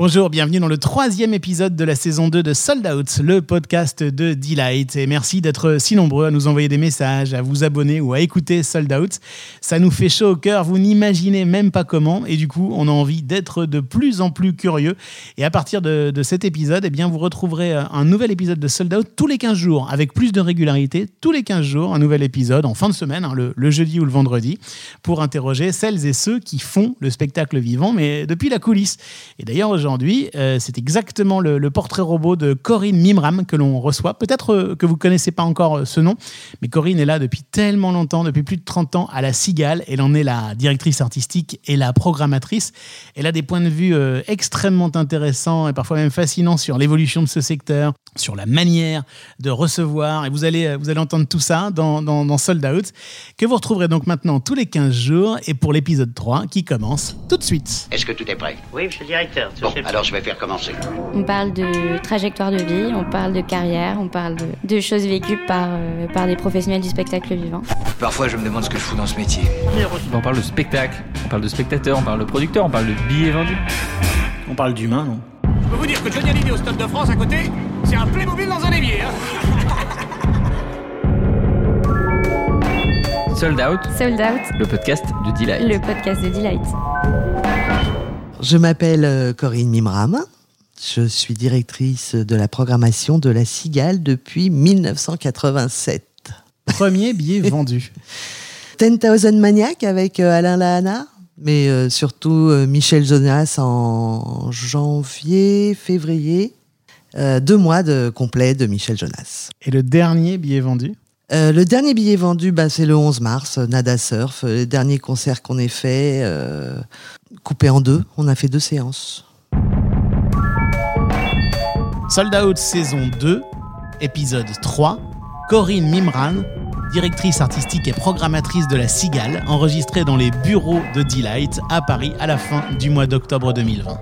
Bonjour, bienvenue dans le troisième épisode de la saison 2 de Sold Out, le podcast de Delight. Et merci d'être si nombreux à nous envoyer des messages, à vous abonner ou à écouter Sold Out. Ça nous fait chaud au cœur, vous n'imaginez même pas comment. Et du coup, on a envie d'être de plus en plus curieux. Et à partir de, cet épisode, eh bien, vous retrouverez euh, un nouvel épisode de Sold Out tous les 15 jours, avec plus de régularité. Tous les 15 jours, un nouvel épisode en fin de semaine, hein, le, le jeudi ou le vendredi, pour interroger celles et ceux qui font le spectacle vivant, mais depuis la coulisse. Et d'ailleurs, aujourd'hui, euh, c'est exactement le, portrait robot de Corinne Mimram que l'on reçoit. Peut-être euh, que vous ne connaissez pas encore euh, ce nom, mais Corinne est là depuis tellement longtemps, depuis plus de 30 ans à la Cigale. Elle en est la directrice artistique et la programmatrice. Elle a des points de vue extrêmement intéressants et parfois même fascinants sur l'évolution de ce secteur, sur la manière de recevoir. Et vous allez, vous allez entendre tout ça dans, dans, Sold Out, que vous retrouverez donc maintenant tous les 15 jours et pour l'épisode 3 qui commence tout de suite. Est-ce que tout est prêt? Oui, monsieur le directeur. alors je vais faire commencer. On parle de trajectoire de vie, on parle de carrière, on parle de, choses vécues par, euh, par des professionnels du spectacle vivant. Parfois, je me demande ce que je fous dans ce métier. On parle de spectacle, on parle de spectateur, on parle de producteur, on parle de billets vendus. On parle d'humain, non? Je peux vous dire que Johnny Hallyday au Stade de France à côté, c'est un Playmobil dans un évier. Hein Sold Out. Sold Out. Le podcast de Delight. Le podcast de Delight. Je m'appelle euh, Corinne Mimram. Je suis directrice de la programmation de la Cigale depuis 1987. Premier billet vendu. 10,000 Maniac avec euh, Alain Lahana, mais euh, surtout Michel Jonas en janvier, février. deux mois de complet de Michel Jonas. Et le dernier billet vendu? Le dernier billet vendu, bah, c'est le 11 mars, Nada Surf, le dernier concert qu'on ait fait coupé en deux. On a fait deux séances. Sold Out saison 2, épisode 3. Corinne Mimran, directrice artistique et programmatrice de la Cigale, enregistrée dans les bureaux de Delight à Paris à la fin du mois d'octobre 2020.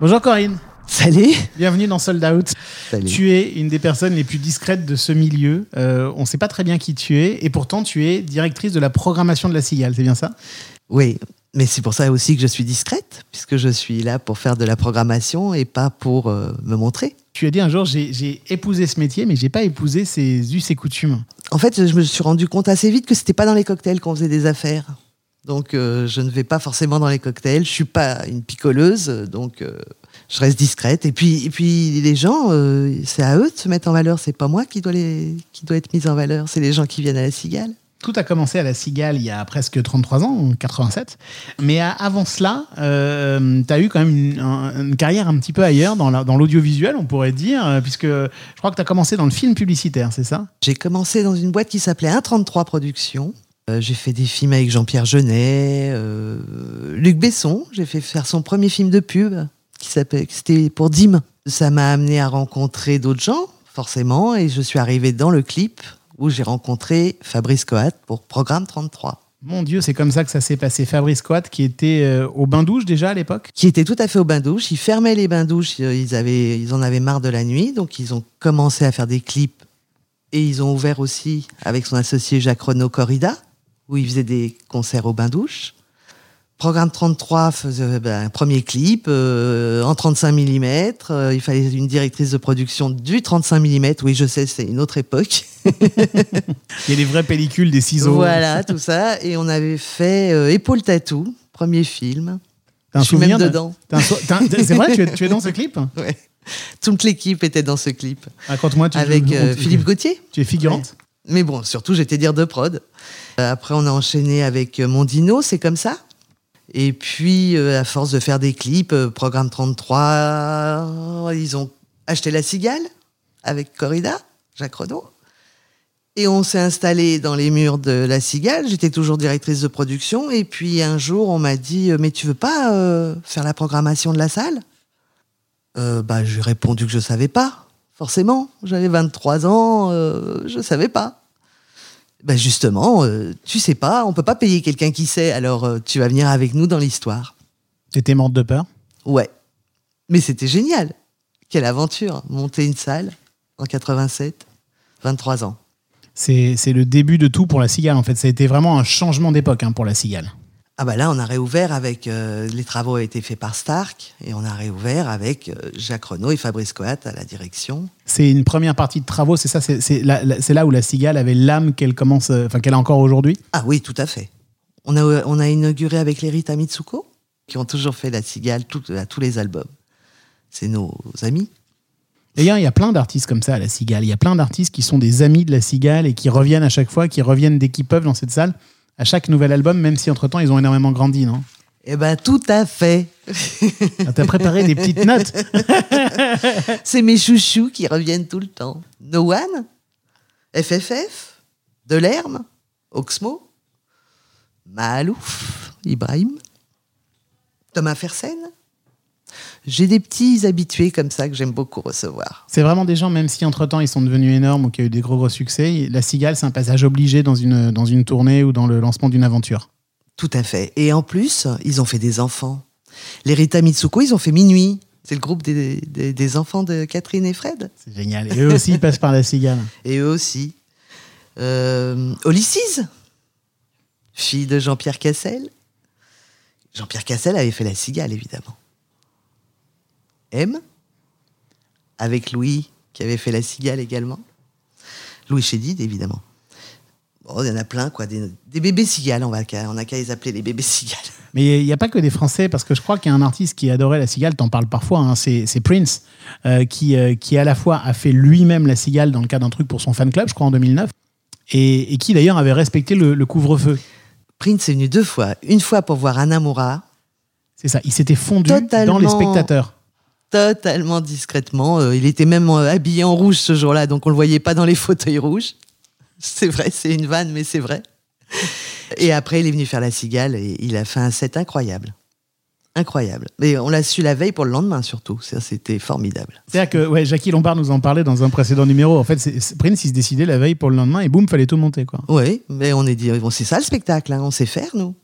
Bonjour Corinne. Salut. Bienvenue dans Sold Out. Tu es une des personnes les plus discrètes de ce milieu. Euh, on ne sait pas très bien qui tu es et pourtant tu es directrice de la programmation de la Cigale, c'est bien ça? Oui, mais c'est pour ça aussi que je suis discrète, puisque je suis là pour faire de la programmation et pas pour euh, me montrer. Tu as dit un jour, j'ai épousé ce métier, mais j'ai pas épousé ses us et coutumes. En fait, je me suis rendu compte assez vite que c'était pas dans les cocktails qu'on faisait des affaires. Donc, euh, je ne vais pas forcément dans les cocktails. Je suis pas une picoleuse, donc je reste discrète. Et puis, et puis les gens, euh, c'est à eux de se mettre en valeur. C'est pas moi qui dois, les, qui doit être mise en valeur. C'est les gens qui viennent à la Cigale. Tout a commencé à la Cigale il y a presque 33 ans, en 87. Mais avant cela, euh, tu as eu quand même une, carrière un petit peu ailleurs, dans l'audiovisuel, on pourrait dire, euh, puisque je crois que tu as commencé dans le film publicitaire, c'est ça? J'ai commencé dans une boîte qui s'appelait 133 Productions. j'ai fait des films avec Jean-Pierre Jeunet, Luc Besson. J'ai fait faire son premier film de pub qui s'appelait, c'était pour Dim. Ça m'a amené à rencontrer d'autres gens, forcément, et je suis arrivé dans le clip où j'ai rencontré Fabrice Coat pour Programme 33. Mon Dieu, c'est comme ça que ça s'est passé. Fabrice Coat, qui était euh, au bain-douche déjà à l'époque? Qui était tout à fait au bain-douche. Ils fermaient les bains-douches, euh, ils, avaient, ils en avaient marre de la nuit, donc ils ont commencé à faire des clips. Et ils ont ouvert aussi avec son associé Jacques Renaud Corrida, où il faisait des concerts au bain-douche. Programme 33 faisait ben, un premier clip euh, en 35 mm. Euh, il fallait une directrice de production du 35 mm. Oui, je sais, c'est une autre époque. il y a les vraies pellicules, des ciseaux. Voilà, tout ça. Et on avait fait euh, Épaule Tatou, premier film. Je suis même dedans. C'est vrai, tu es, tu es, dans ce clip? Ouais. Toute l'équipe était dans ce clip. Raconte-moi. Tu Avec Philippe Gauthier. Tu es figurante? Mais bon, surtout, j'étais dire de prod. après, on a enchaîné avec Mondino, c'est comme ça? Et puis, euh, à force de faire des clips, euh, Programme 33, ils ont acheté La Cigale avec Corrida, Jacques Renaud. Et on s'est installé dans les murs de La Cigale. J'étais toujours directrice de production. Et puis un jour, on m'a dit euh, Mais tu veux pas faire la programmation de la salle? Bah, J'ai répondu que je savais pas. Forcément, j'avais 23 ans, je savais pas. Ben justement, euh, tu sais pas, on peut pas payer quelqu'un qui sait, alors euh, tu vas venir avec nous dans l'histoire. T'étais morte de peur? Ouais. Mais c'était génial. Quelle aventure, monter une salle en 87, 23 ans. C'est le début de tout pour la cigale, en fait. Ça a été vraiment un changement d'époque hein, pour la cigale. Ah bah là, on a réouvert avec... euh, les travaux ont été faits par Stark, et on a réouvert avec euh, Jacques Renaud et Fabrice Coat à la direction. C'est une première partie de travaux, c'est ça, c'est là, où la cigale avait l'âme qu'elle commence, euh, enfin qu'elle a encore aujourd'hui? Ah oui, tout à fait. On a, on a inauguré avec les Rita Mitsuko, qui ont toujours fait la cigale tout- à tous les albums. C'est nos amis. D'ailleurs, il y a plein d'artistes comme ça à la cigale. Il y a plein d'artistes qui sont des amis de la cigale et qui reviennent à chaque fois, qui reviennent dès qu'ils peuvent dans cette salle, à chaque nouvel album, même si entre temps ils ont énormément grandi, non? Eh ben, tout à fait. Ah, T'as préparé des petites notes C'est mes chouchous qui reviennent tout le temps. No One, FFF, Delerme, Oxmo, Mahalouf, Ibrahim, Thomas Fersen. J'ai des petits habitués comme ça que j'aime beaucoup recevoir. C'est vraiment des gens, même si entre temps ils sont devenus énormes ou qu'il y a eu des gros gros succès, la cigale c'est un passage obligé dans une, dans une tournée ou dans le lancement d'une aventure. Tout à fait. Et en plus, ils ont fait des enfants. Les Rita Mitsuko, ils ont fait Minuit. C'est le groupe des, des- des enfants de Catherine et Fred. C'est génial. Et eux aussi ils passent par la cigale. Et eux aussi. Euh, Ulysses, fille de Jean-Pierre Cassel. Jean-Pierre Cassel avait fait la cigale, évidemment. M, avec Louis, qui avait fait la cigale également. Louis Chédid, évidemment. Bon, il y en a plein, quoi. Des, des bébés cigales, on va on n'a qu'à les appeler les bébés cigales. Mais il n'y a pas que des Français, parce que je crois qu'il y a un artiste qui adorait la cigale, t'en parles parfois, hein, c'est Prince, euh, qui, euh, qui à la fois a fait lui-même la cigale dans le cadre d'un truc pour son fan club, je crois en 2009, et, et qui d'ailleurs avait respecté le, le couvre-feu. Prince est venu deux fois. Une fois pour voir Anna Moura, C'est ça, il s'était fondu Totalement. dans les spectateurs. Totalement discrètement. Euh, il était même euh, habillé en rouge ce jour-là, donc on le voyait pas dans les fauteuils rouges. C'est vrai, c'est une vanne, mais c'est vrai. Et après, il est venu faire la cigale et il a fait un set incroyable. Incroyable. Mais on l'a su la veille pour le lendemain surtout. C'était formidable. C'est-à-dire que ouais, Jackie Lombard nous en parlait dans un précédent numéro. En fait, Prince, il se décidait la veille pour le lendemain et boum, fallait tout monter. Quoi. Oui, mais on est dit, bon, c'est ça le spectacle, hein, on sait faire, nous.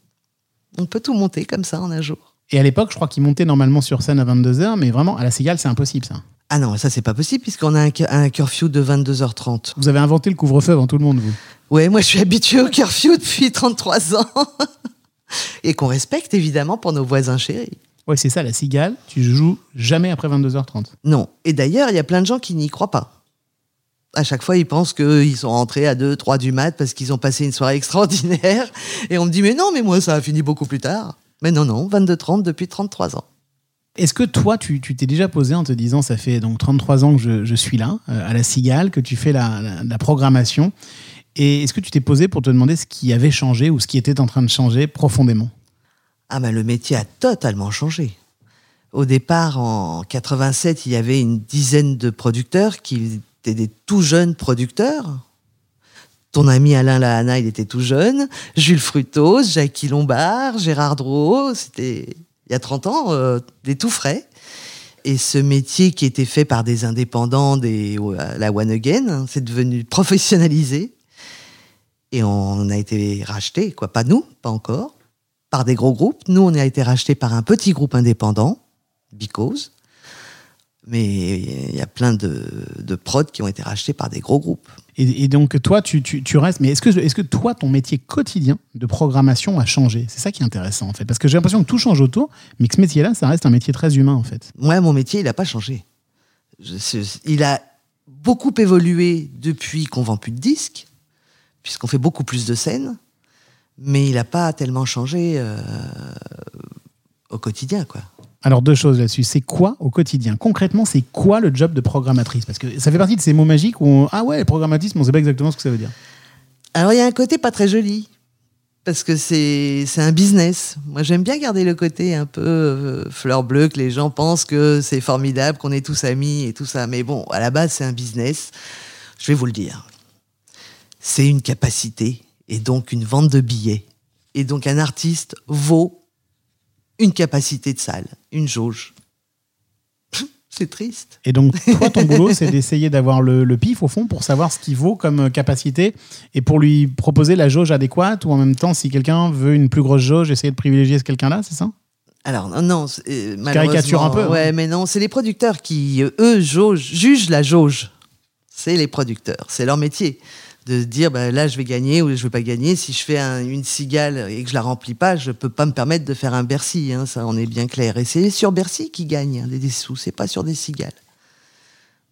On peut tout monter comme ça en un jour. Et à l'époque, je crois qu'il montait normalement sur scène à 22h, mais vraiment, à la cigale, c'est impossible ça. Ah non, ça c'est pas possible puisqu'on a un, cu- un curfew de 22h30. Vous avez inventé le couvre-feu avant tout le monde, vous. Ouais, moi je suis habituée au curfew depuis 33 ans. Et qu'on respecte évidemment pour nos voisins chéris. Ouais, c'est ça, la cigale, tu joues jamais après 22h30. Non. Et d'ailleurs, il y a plein de gens qui n'y croient pas. À chaque fois, ils pensent qu'ils sont rentrés à 2, 3 du mat parce qu'ils ont passé une soirée extraordinaire. Et on me dit, mais non, mais moi, ça a fini beaucoup plus tard. Mais non, non, 22-30 depuis 33 ans. Est-ce que toi, tu tu t'es déjà posé en te disant, ça fait donc 33 ans que je, je suis là, euh, à la Cigale, que tu fais la, la- la programmation, et est-ce que tu t'es posé pour te demander ce qui avait changé ou ce qui était en train de changer profondément? Ah ben le métier a totalement changé. Au départ, en 87, il y avait une dizaine de producteurs qui étaient des tout jeunes producteurs. Ton ami Alain Lahana, il était tout jeune. Jules Frutos, Jackie Lombard, Gérard Drouot, c'était il y a 30 ans, euh, des tout frais. Et ce métier qui était fait par des indépendants, des, la One Again, hein, c'est devenu professionnalisé. Et on a été racheté, quoi. Pas nous, pas encore par des gros groupes. Nous, on a été racheté par un petit groupe indépendant, Because. Mais il y a plein de, de prods qui ont été rachetés par des gros groupes. Et, donc, toi, tu, restes. Mais est-ce que, est que toi, ton métier quotidien de programmation a changé? C'est ça qui est intéressant, en fait. Parce que j'ai l'impression que tout change autour, mais que ce métier-là, ça reste un métier très humain, en fait. Moi, mon métier, il n'a pas changé. Je- il a beaucoup évolué depuis qu'on vend plus de disques, puisqu'on fait beaucoup plus de scènes. Mais il n'a pas tellement changé euh, au quotidien, quoi. Alors, deux choses là-dessus. C'est quoi au quotidien? Concrètement, c'est quoi le job de programmatrice? Parce que ça fait partie de ces mots magiques où, on- ah ouais, programmatrice, mais on sait pas exactement ce que ça veut dire. Alors, il y a un côté pas très joli. Parce que c'est c'est un business. Moi, j'aime bien garder le côté un peu euh, fleur bleue, que les gens pensent que c'est formidable, qu'on est tous amis et tout ça. Mais bon, à la base, c'est un business. Je vais vous le dire. C'est une capacité et donc une vente de billets. Et donc, un artiste vaut une capacité de salle, une jauge. c'est triste. Et donc, toi, ton boulot, c'est d'essayer d'avoir le, le pif, au fond, pour savoir ce qu'il vaut comme euh, capacité et pour lui proposer la jauge adéquate ou en même temps, si quelqu'un veut une plus grosse jauge, essayer de privilégier ce quelqu'un-là, c'est ça? Alors non, non c'est- euh, caricature un peu, hein. Ouais, mais non, c'est les producteurs qui, eux, jaugent, jugent la jauge. C'est les producteurs, c'est leur métier. De dire bah, là je vais gagner ou je vais pas gagner. Si je fais un- une cigale et que je la remplis pas, je peux pas me permettre de faire un Bercy. hein, ça, on est bien clair. Et c'est sur Bercy qui gagne hein, des, sous, c'est pas sur des cigales.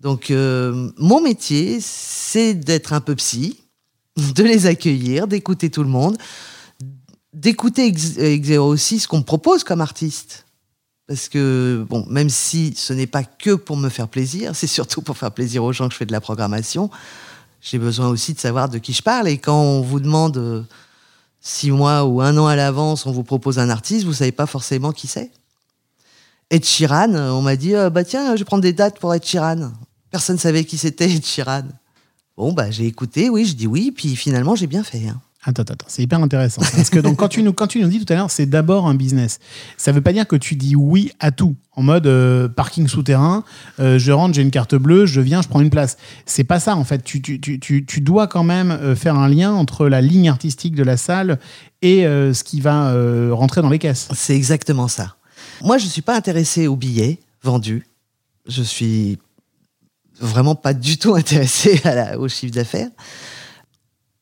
Donc euh, mon métier, c'est d'être un peu psy, de les accueillir, d'écouter tout le monde, d'écouter aussi ce qu'on me propose comme artiste. Parce que, bon, même si ce n'est pas que pour me faire plaisir, c'est surtout pour faire plaisir aux gens que je fais de la programmation, j'ai besoin aussi de savoir de qui je parle. Et quand on vous demande euh, six mois ou un an à l'avance, on vous propose un artiste, vous savez pas forcément qui c'est. Sheeran, euh, on m'a dit, euh, bah tiens, je vais prendre des dates pour Ed Sheeran. Personne savait qui c'était Ed Sheeran. Bon, bah j'ai écouté, oui, je dis oui, puis finalement j'ai bien fait. hein. Attends, attends, c'est hyper intéressant. Parce que donc, quand, tu nous, quand tu nous dis tout à l'heure, c'est d'abord un business. Ça veut pas dire que tu dis oui à tout. En mode euh, parking souterrain, euh, je rentre, j'ai une carte bleue, je viens, je prends une place. C'est pas ça, en fait. Tu, tu, tu, tu, dois quand même euh, faire un lien entre la ligne artistique de la salle et ce qui va rentrer dans les caisses. C'est exactement ça. Moi, je ne suis pas intéressé aux billets vendus. Je suis vraiment pas du tout intéressé à la- au chiffre d'affaires.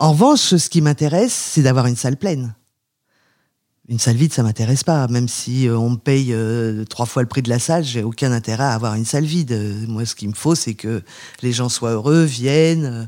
En revanche, ce qui m'intéresse, c'est d'avoir une salle pleine. Une salle vide, ça m'intéresse pas. Même si euh, on me paye euh, trois fois le prix de la salle, j'ai aucun intérêt à avoir une salle vide. Moi, ce qu'il me faut, c'est que les gens soient heureux, viennent euh,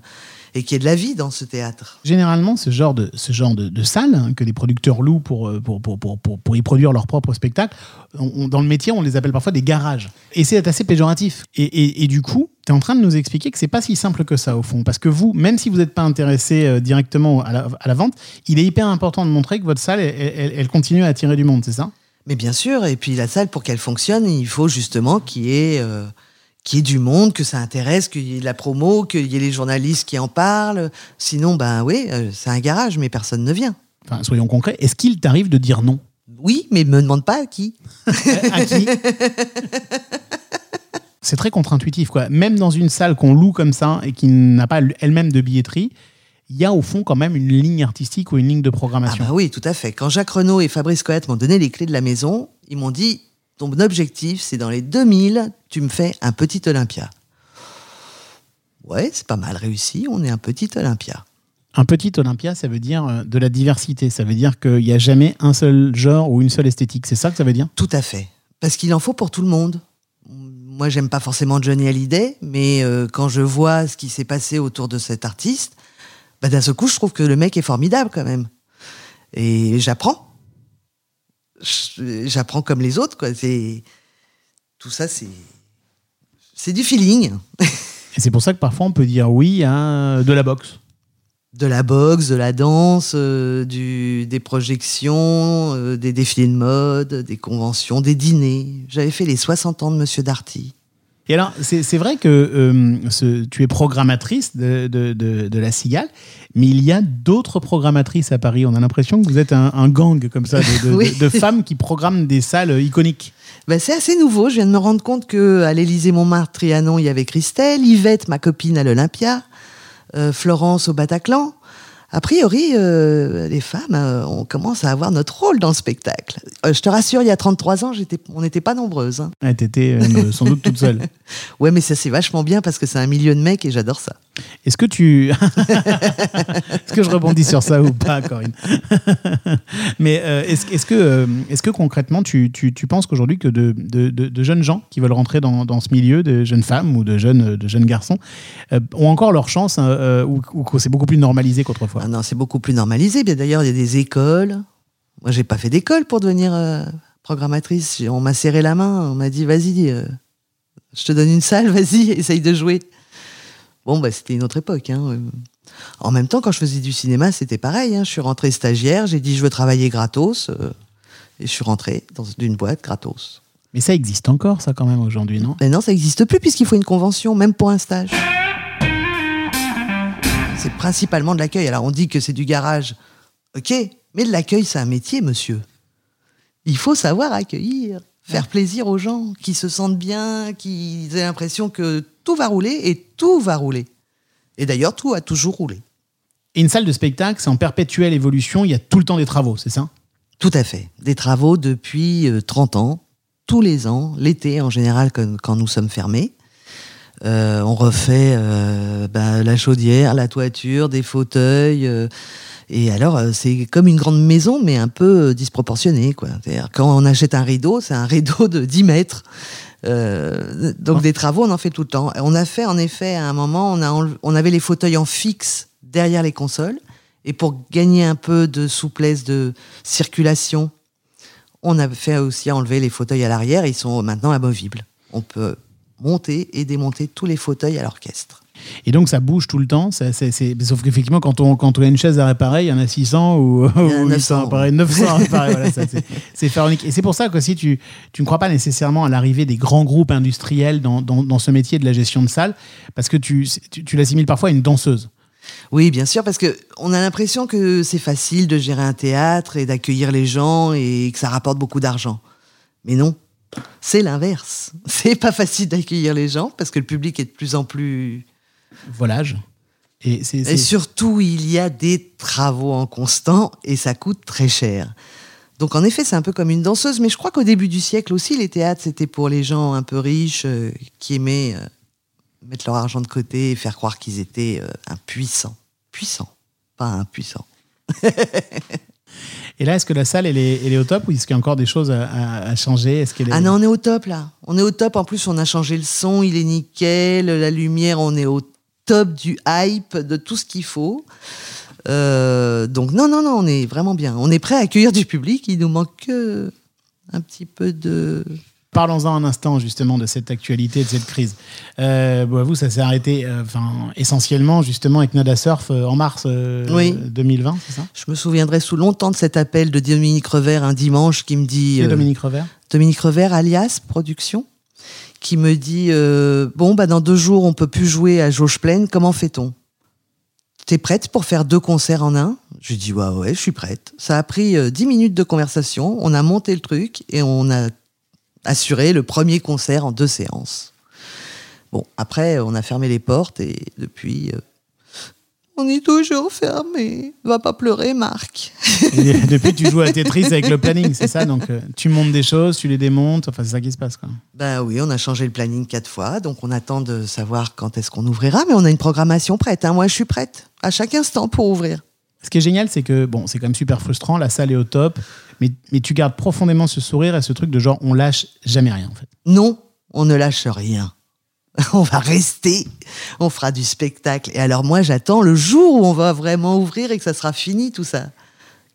et qu'il y ait de la vie dans ce théâtre. Généralement, ce genre de, ce genre de, salle hein, que les producteurs louent pour, pour, pour, pour, pour, y produire leur propre spectacle, dans le métier, on les appelle parfois des garages. Et c'est assez péjoratif. Et, et du coup, tu es en train de nous expliquer que c'est pas si simple que ça, au fond. Parce que vous, même si vous n'êtes pas intéressé euh, directement à la, à la vente, il est hyper important de montrer que votre salle, elle, elle- elle continue à attirer du monde, c'est ça? Mais bien sûr, et puis la salle, pour qu'elle fonctionne, il faut justement qu'il y ait, euh, qu'il y ait du monde, que ça intéresse, qu'il y ait de la promo, qu'il y ait les journalistes qui en parlent. Sinon, ben oui, euh, c'est un garage, mais personne ne vient. Enfin, soyons concrets. Est-ce qu'il t'arrive de dire non? Oui, mais me demande pas à qui. À qui? C'est très contre-intuitif, quoi. Même dans une salle qu'on loue comme ça et qui n'a pas elle-même de billetterie, il y a au fond quand même une ligne artistique ou une ligne de Ah programmation. bah oui, tout à fait. Quand Jacques Renaud et Fabrice Coët m'ont donné les clés de la maison, ils m'ont dit, ton objectif, c'est dans les 2000, tu me fais un petit Olympia. Ouais, c'est pas mal réussi, on est un petit Olympia. Un petit Olympia, ça veut dire euh, de la diversité. Ça veut dire qu'il n'y a jamais un seul genre ou une seule esthétique. C'est ça que ça veut dire? Tout à fait. Parce qu'il en faut pour tout le monde. Moi, j'aime pas forcément Johnny Hallyday, mais euh, quand je vois ce qui s'est passé autour de cet artiste, bah, d'un seul coup, je trouve que le mec est formidable quand même. Et j'apprends. J'apprends comme les autres, quoi. C'est tout ça, c'est c'est du feeling, Et c'est pour ça que parfois on peut dire oui à euh, de la boxe. De la boxe, de la danse, euh, du, des projections, euh, des défilés de mode, des conventions, des dîners. J'avais fait les 60 ans de Monsieur Darty. Et alors, c'est vrai que euh, ce- tu es programmatrice de, de, de- de la Cigale, mais il y a d'autres programmatrices à Paris. On a l'impression que vous êtes un, un gang comme ça de, Oui. femmes qui programment des salles iconiques. Ben, c'est assez nouveau. Je viens de me rendre compte que à l'Élysée Montmartre, Trianon, il y avait Christelle, Yvette, ma copine à l'Olympia, Florence au Bataclan. A priori, euh, les femmes, euh, on commence à avoir notre rôle dans le spectacle. Euh, je te rassure, il y a 33 ans, on n'était pas nombreuses. hein. Ouais, T'étais euh, sans doute toute seule. Ouais, mais ça c'est vachement bien parce que c'est un milieu de mecs et j'adore ça. Est-ce que tu. est-ce que je rebondis sur ça ou pas, Corinne? Mais euh, est-ce est-ce que, euh, est que concrètement, tu, tu- tu penses qu'aujourd'hui, que de, de- de- jeunes gens qui veulent rentrer dans, dans ce milieu, de jeunes femmes ou de jeunes, de jeunes garçons, euh, ont encore leur chance hein, ou, que c'est beaucoup plus normalisé qu'autrefois? Ah non, c'est beaucoup plus normalisé. Bien d'ailleurs, il y a des écoles. Moi, j'ai pas fait d'école pour devenir programmatrice. On m'a serré la main, on m'a dit vas-y, je te donne une salle, vas-y, essaye de jouer. Bon, bah, c'était une autre époque. hein. En même temps, quand je faisais du cinéma, c'était pareil. hein. Je suis rentrée stagiaire, j'ai dit je veux travailler gratos. euh, et je suis rentrée dans une boîte gratos. Mais ça existe encore, ça, quand même, aujourd'hui, non? Mais non, ça n'existe plus puisqu'il faut une convention, même pour un stage. C'est principalement de l'accueil. Alors on dit que c'est du garage. Ok, mais de l'accueil, c'est un métier, monsieur. Il faut savoir accueillir, faire plaisir aux gens, qui se sentent bien, qui aient l'impression que tout va rouler et tout va rouler. Et d'ailleurs, tout a toujours roulé. Et une salle de spectacle, c'est en perpétuelle évolution, il y a tout le temps des travaux, c'est ça? Tout à fait. Des travaux depuis euh, 30 ans, tous les ans, l'été en général quand, nous sommes fermés. Euh, on refait euh, ben, la chaudière, la toiture, des fauteuils. euh, et alors, euh, c'est comme une grande maison, mais un peu euh, disproportionnée. Quoi. Quand on achète un rideau, c'est un rideau de 10 mètres. Euh, donc, des travaux, on en fait tout le temps. On a fait, en effet, à un moment, on, a on avait les fauteuils en fixe derrière les consoles. Et pour gagner un peu de souplesse de circulation, on a fait aussi enlever les fauteuils à l'arrière. Ils sont maintenant amovibles. On peut monter et démonter tous les fauteuils à l'orchestre. Et donc ça bouge tout le temps. ça- c'est- c'est- Sauf qu'effectivement, quand on, quand on a une chaise à réparer, il y en a 600 ou, y en a ou 800 à 900. réparer, 900 à réparer. voilà, ça, c'est- c'est pharaonique. Et c'est pour ça que si tu, tu ne crois pas nécessairement à l'arrivée des grands groupes industriels dans, dans, dans ce métier de la gestion de salle, parce que tu, tu, tu l'assimiles parfois à une danseuse. Oui, bien sûr, parce que on a l'impression que c'est facile de gérer un théâtre et d'accueillir les gens et que ça rapporte beaucoup d'argent. Mais non, c'est l'inverse. C'est pas facile d'accueillir les gens parce que le public est de plus en plus. Volage. Et, surtout, il y a des travaux en constant et ça coûte très cher. Donc en effet, c'est un peu comme une danseuse, mais je crois qu'au début du siècle aussi, les théâtres, c'était pour les gens un peu riches euh, qui aimaient euh, mettre leur argent de côté et faire croire qu'ils étaient euh, impuissants. Puissants, pas impuissants. Et là, est-ce que la salle, elle est, elle est au top ou est-ce qu'il y a encore des choses à, changer? Qu'elle. Ah non, on est au top là. On est au top. En plus, on a changé le son, il est nickel. La lumière, on est au top du hype, de tout ce qu'il faut. Euh, donc non, non, non, on est vraiment bien. On est prêt à accueillir du public. Il nous manque que un petit peu de. Parlons-en un instant justement de cette actualité, de cette crise. Euh, bon, vous, ça s'est arrêté euh, enfin, essentiellement justement avec Nada Surf euh, en mars Oui. 2020, c'est ça? Je me souviendrai sous longtemps de cet appel de Dominique Revers un dimanche qui me dit. Dominique Revers? Dominique Revers, alias Production, qui me dit euh, Bon, bah, dans deux jours, on peut plus jouer à jauge pleine, comment fait-on? T'es prête pour faire deux concerts en un? Je lui dis Ouais, ouais, je suis prête. Ça a pris euh, dix minutes de conversation, on a monté le truc et on a assuré le premier concert en deux séances. Bon, après, on a fermé les portes et depuis. euh, on est toujours fermé. Va pas pleurer, Marc. Et Depuis, tu joues à Tetris avec le planning, c'est ça? Donc, euh, tu montes des choses, tu les démontes, enfin, c'est ça qui se passe. Quoi. Ben oui, on a changé le planning quatre fois, donc on attend de savoir quand est-ce qu'on ouvrira, mais on a une programmation prête. hein. Moi, je suis prête à chaque instant pour ouvrir. Ce qui est génial, c'est que bon, c'est quand même super frustrant, la salle est au top, mais, mais tu gardes profondément ce sourire et ce truc de genre, on lâche jamais rien en fait. Non, on ne lâche rien. On va rester, on fera du spectacle. Et alors moi, j'attends le jour où on va vraiment ouvrir et que ça sera fini tout ça.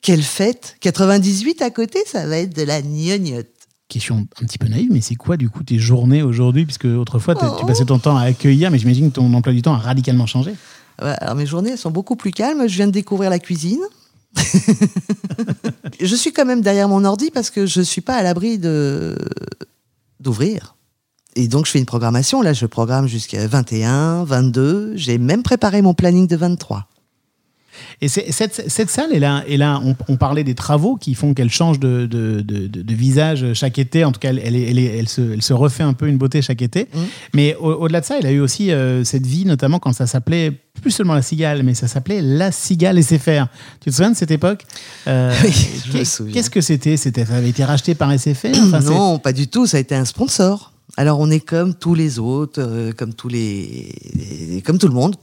Quelle fête? 98 à côté, ça va être de la gnognotte. Question un petit peu naïve, mais c'est quoi du coup tes journées aujourd'hui? Puisque autrefois, tu Oh. passais ton temps à accueillir, mais j'imagine que ton emploi du temps a radicalement changé. Ouais, alors mes journées elles sont beaucoup plus calmes. Je viens de découvrir la cuisine. je suis quand même derrière mon ordi parce que je suis pas à l'abri de d'ouvrir. Et donc je fais une programmation. Là, je programme jusqu'à 21, 22. J'ai même préparé mon planning de 23. Et cette, cette salle, et là, et là on, on parlait des travaux qui font qu'elle change de, de, de- visage chaque été. En tout cas, elle, elle, elle, elle se, elle se refait un peu une beauté chaque été. Mhm. Mais au- au-delà de ça, elle a eu aussi euh, cette vie, notamment quand ça s'appelait plus seulement la cigale, mais ça s'appelait la cigale SFR. Tu te souviens de cette époque? Euh, Oui. Qu'est-ce que c'était? C'était Ça avait été racheté par SFR Enfin, non, pas du tout. Ça a été un sponsor. Alors on est comme tous les autres, euh, comme tous les, les- comme tout le monde.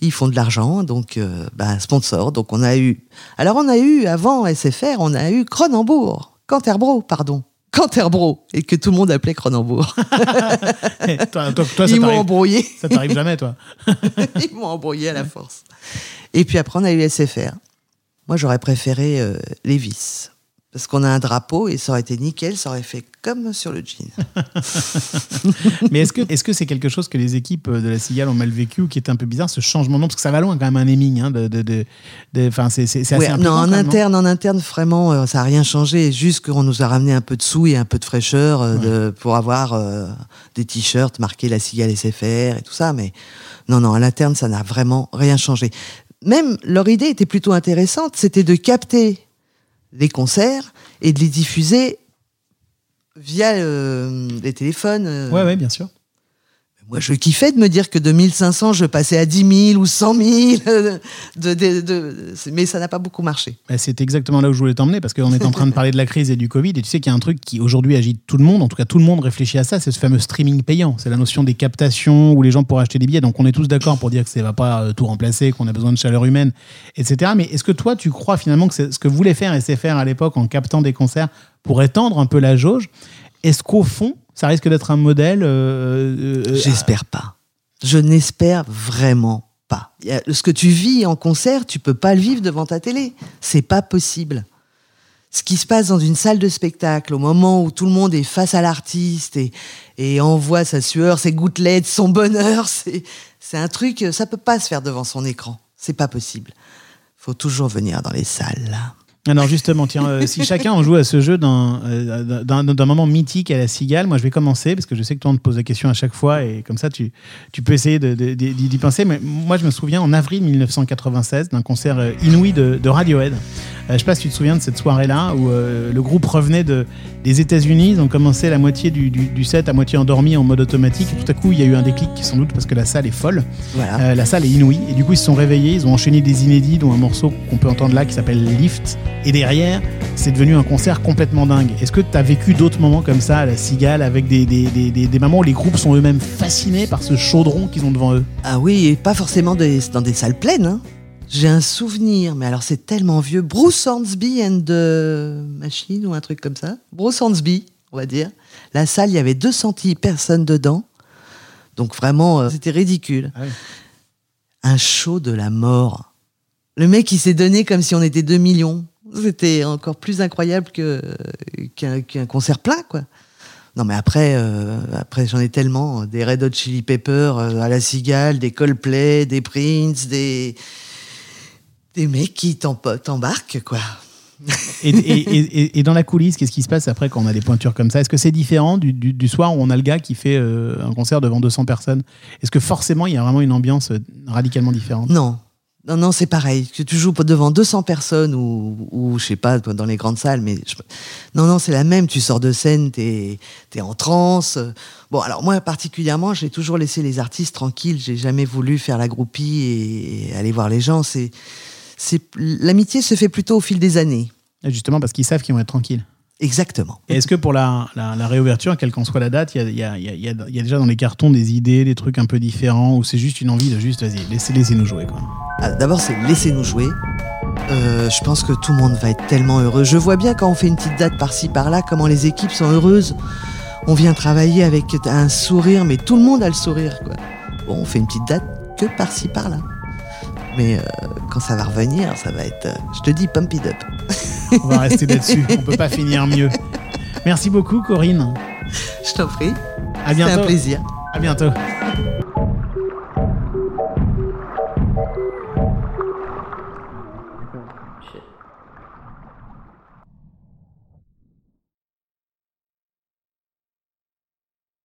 Ils font de l'argent, donc euh, bah, sponsor. Donc on a eu. Alors on a eu avant SFR, on a eu Cronenbourg, Canterbro, pardon, Canterbro, et que tout le monde appelait Cronenbourg. toi, toi, toi, ça Ils m'ont embrouillé. ça t'arrive jamais, toi. Ils m'ont embrouillé à la force. Et puis après, on a eu SFR. Moi, j'aurais préféré euh, Lévis. Parce qu'on a un drapeau et ça aurait été nickel, ça aurait fait comme sur le jean. Mais est-ce que est-ce que c'est quelque chose que les équipes de la Cigale ont mal vécu ou qui est un peu bizarre ce changement de nom? Parce que ça va loin quand même un naming hein, de de de c'est c'est c'est assez Ouais, non, en interne, en interne, vraiment, euh, ça n'a rien changé. Juste qu'on nous a ramené un peu de sous et un peu de fraîcheur euh, de, pour avoir euh, des t-shirts marqués la cigale SFR et tout ça. Mais non, non, à l'interne, ça n'a vraiment rien changé. Même leur idée était plutôt intéressante. C'était de capter les concerts et de les diffuser via euh, les téléphones. euh. Ouais ouais bien sûr. Moi, je kiffais de me dire que de 1500, je passais à 10 000 ou 100 000. De, de- de- mais ça n'a pas beaucoup marché. Bah, C'est exactement là où je voulais t'emmener parce qu'on est en train de parler de la crise et du Covid et tu sais qu'il y a un truc qui aujourd'hui agite tout le monde, en tout cas tout le monde réfléchit à ça, c'est ce fameux streaming payant. C'est la notion des captations où les gens pourraient acheter des billets. Donc on est tous d'accord pour dire que ça ne va pas euh, tout remplacer, qu'on a besoin de chaleur humaine, etc. Mais est-ce que toi tu crois finalement que ce que voulait faire SFR à l'époque en captant des concerts pour étendre un peu la jauge Est-ce qu'au fond ça risque d'être un modèle euh, euh, J'espère pas. Je n'espère vraiment pas. Ce que tu vis en concert, tu peux pas le vivre devant ta télé. C'est pas possible. Ce qui se passe dans une salle de spectacle, au moment où tout le monde est face à l'artiste et, envoie sa sueur, ses gouttelettes, son bonheur, c'est c'est un truc, ça peut pas se faire devant son écran. C'est pas possible. Faut toujours venir dans les salles. Alors justement, tiens, euh, si chacun en joue à ce jeu d'un euh, d'un- moment mythique à la cigale, moi je vais commencer parce que je sais que toi on te pose la question à chaque fois et comme ça tu, tu peux essayer d'y penser. Mais moi je me souviens en avril 1996 d'un concert euh, inouï de, Radiohead. Euh, je sais pas si tu te souviens de cette soirée-là où le groupe revenait de, des États-Unis, ils ont commencé la moitié du, du- du set à moitié endormi en mode automatique et tout à coup il y a eu un déclic sans doute parce que la salle est folle. Voilà. Euh, la salle est inouïe. Et du coup, ils se sont réveillés, ils ont enchaîné des inédits, dont un morceau qu'on peut entendre là qui s'appelle Lift. Et derrière, c'est devenu un concert complètement dingue. Est-ce que tu as vécu d'autres moments comme ça à la Cigale, avec des, des, des, des- des moments où les groupes sont eux-mêmes fascinés par ce chaudron qu'ils ont devant eux Ah oui, et pas forcément dans des salles pleines. hein. J'ai un souvenir, mais alors c'est tellement vieux. Bruce Hornsby and the Machine ou un truc comme ça. Bruce Hornsby, on va dire. La salle, il y avait 210 personnes dedans. Donc vraiment, euh, c'était ridicule. Ah. Un show de la mort. Le mec, il s'est donné comme si on était 2 millions. C'était encore plus incroyable que qu'un concert plein, quoi. Non, mais après, euh, après j'en ai tellement. Des Red Hot Chili Peppers euh, à la Cigale, des Coldplay, des Prince, des. Des mecs qui t'embarquent, quoi. et, et- et- et dans la coulisse, qu'est-ce qui se passe après quand on a des pointures comme ça? Est-ce que c'est différent du, du- du soir où on a le gars qui fait euh, un concert devant 200 personnes? Est-ce que forcément il y a vraiment une ambiance euh, radicalement différente? Non. Non, non, c'est pareil. Que tu joues devant 200 personnes ou, ou je sais pas, dans les grandes salles, mais je- non, non, c'est la même. Tu sors de scène, t'es es en transe. Bon, alors moi particulièrement, j'ai toujours laissé les artistes tranquilles. J'ai jamais voulu faire la groupie et aller voir les gens. C'est, c'est l'amitié se fait plutôt au fil des années. Justement parce qu'ils savent qu'ils vont être tranquilles. Exactement. Est-ce que pour la, la- la réouverture, quelle qu'en soit la date, il y a, y y y déjà dans les cartons des idées, des trucs un peu différents, ou c'est juste une envie de juste, vas-y, laissez, laissez-nous jouer. Quoi. Ah, D'abord, c'est laissez-nous jouer. Euh, je pense que tout le monde va être tellement heureux. Je vois bien quand on fait une petite date par-ci par-là, comment les équipes sont heureuses. On vient travailler avec un sourire, mais tout le monde a le sourire. Quoi. Bon, on fait une petite date que par-ci par-là. Mais euh, quand ça va revenir, ça va être, euh, je te dis, pump it up. On va rester là-dessus, on peut pas finir mieux. Merci beaucoup Corinne. Je t'en prie, À bientôt. un plaisir. À bientôt.